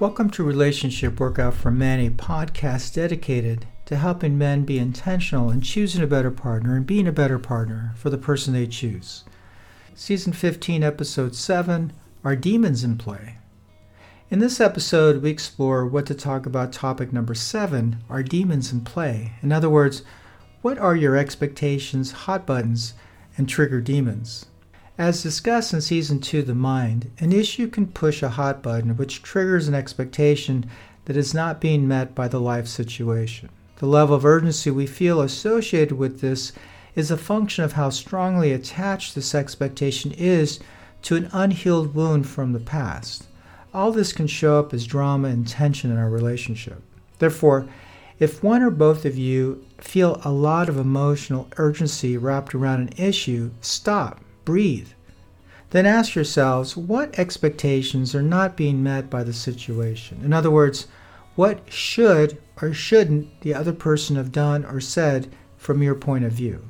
Welcome to Relationship Workout for Men, a podcast dedicated to helping men be intentional in choosing a better partner and being a better partner for the person they choose. Season 15, Episode 7 Are Demons in Play? In this episode, we explore what to talk about topic number 7 Are Demons in Play? In other words, what are your expectations, hot buttons, and trigger demons? As discussed in Season 2, The Mind, an issue can push a hot button which triggers an expectation that is not being met by the life situation. The level of urgency we feel associated with this is a function of how strongly attached this expectation is to an unhealed wound from the past. All this can show up as drama and tension in our relationship. Therefore, if one or both of you feel a lot of emotional urgency wrapped around an issue, stop breathe. Then ask yourselves what expectations are not being met by the situation. In other words, what should or shouldn't the other person have done or said from your point of view?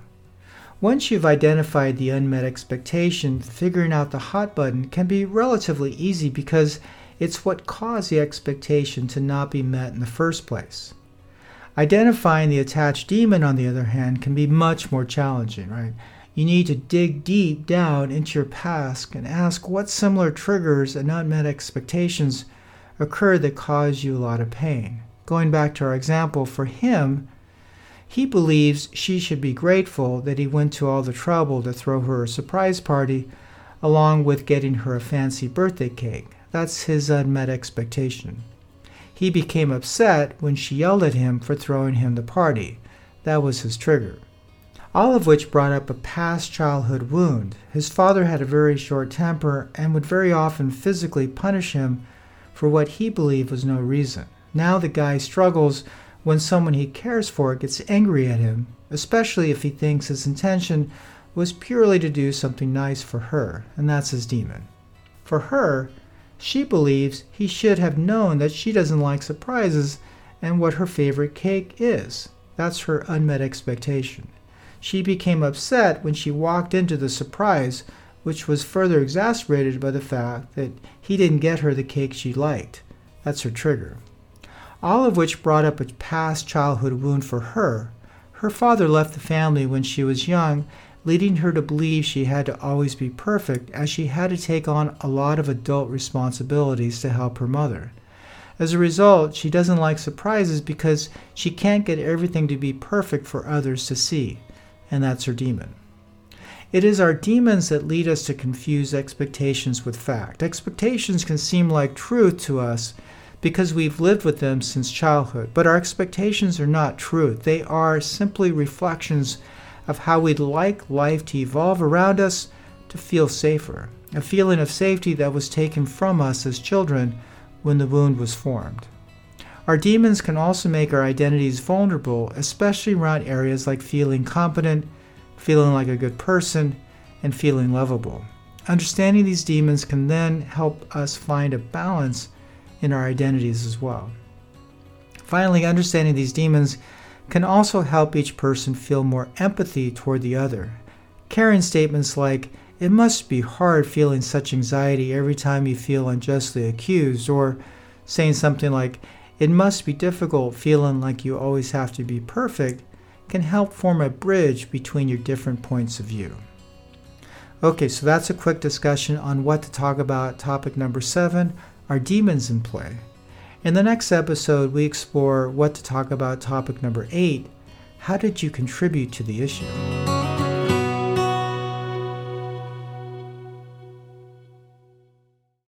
Once you've identified the unmet expectation, figuring out the hot button can be relatively easy because it's what caused the expectation to not be met in the first place. Identifying the attached demon, on the other hand, can be much more challenging, right? You need to dig deep down into your past and ask what similar triggers and unmet expectations occurred that caused you a lot of pain. Going back to our example, for him, he believes she should be grateful that he went to all the trouble to throw her a surprise party, along with getting her a fancy birthday cake. That's his unmet expectation. He became upset when she yelled at him for throwing him the party. That was his trigger all of which brought up a past childhood wound. His father had a very short temper and would very often physically punish him for what he believed was no reason. Now the guy struggles when someone he cares for gets angry at him, especially if he thinks his intention was purely to do something nice for her, and that's his demon. For her, she believes he should have known that she doesn't like surprises and what her favorite cake is. That's her unmet expectation. She became upset when she walked into the surprise, which was further exacerbated by the fact that he didn't get her the cake she liked. That's her trigger. All of which brought up a past childhood wound for her. Her father left the family when she was young, leading her to believe she had to always be perfect, as she had to take on a lot of adult responsibilities to help her mother. As a result, she doesn't like surprises because she can't get everything to be perfect for others to see and that's her demon. It is our demons that lead us to confuse expectations with fact. Expectations can seem like truth to us because we've lived with them since childhood, but our expectations are not truth. They are simply reflections of how we'd like life to evolve around us to feel safer, a feeling of safety that was taken from us as children when the wound was formed. Our demons can also make our identities vulnerable, especially around areas like feeling competent, feeling like a good person, and feeling lovable. Understanding these demons can then help us find a balance in our identities as well. Finally, understanding these demons can also help each person feel more empathy toward the other. Caring statements like, it must be hard feeling such anxiety every time you feel unjustly accused, or saying something like, it must be difficult feeling like you always have to be perfect can help form a bridge between your different points of view. Okay, so that's a quick discussion on what to talk about. Topic number seven are demons in play. In the next episode, we explore what to talk about. Topic number eight how did you contribute to the issue?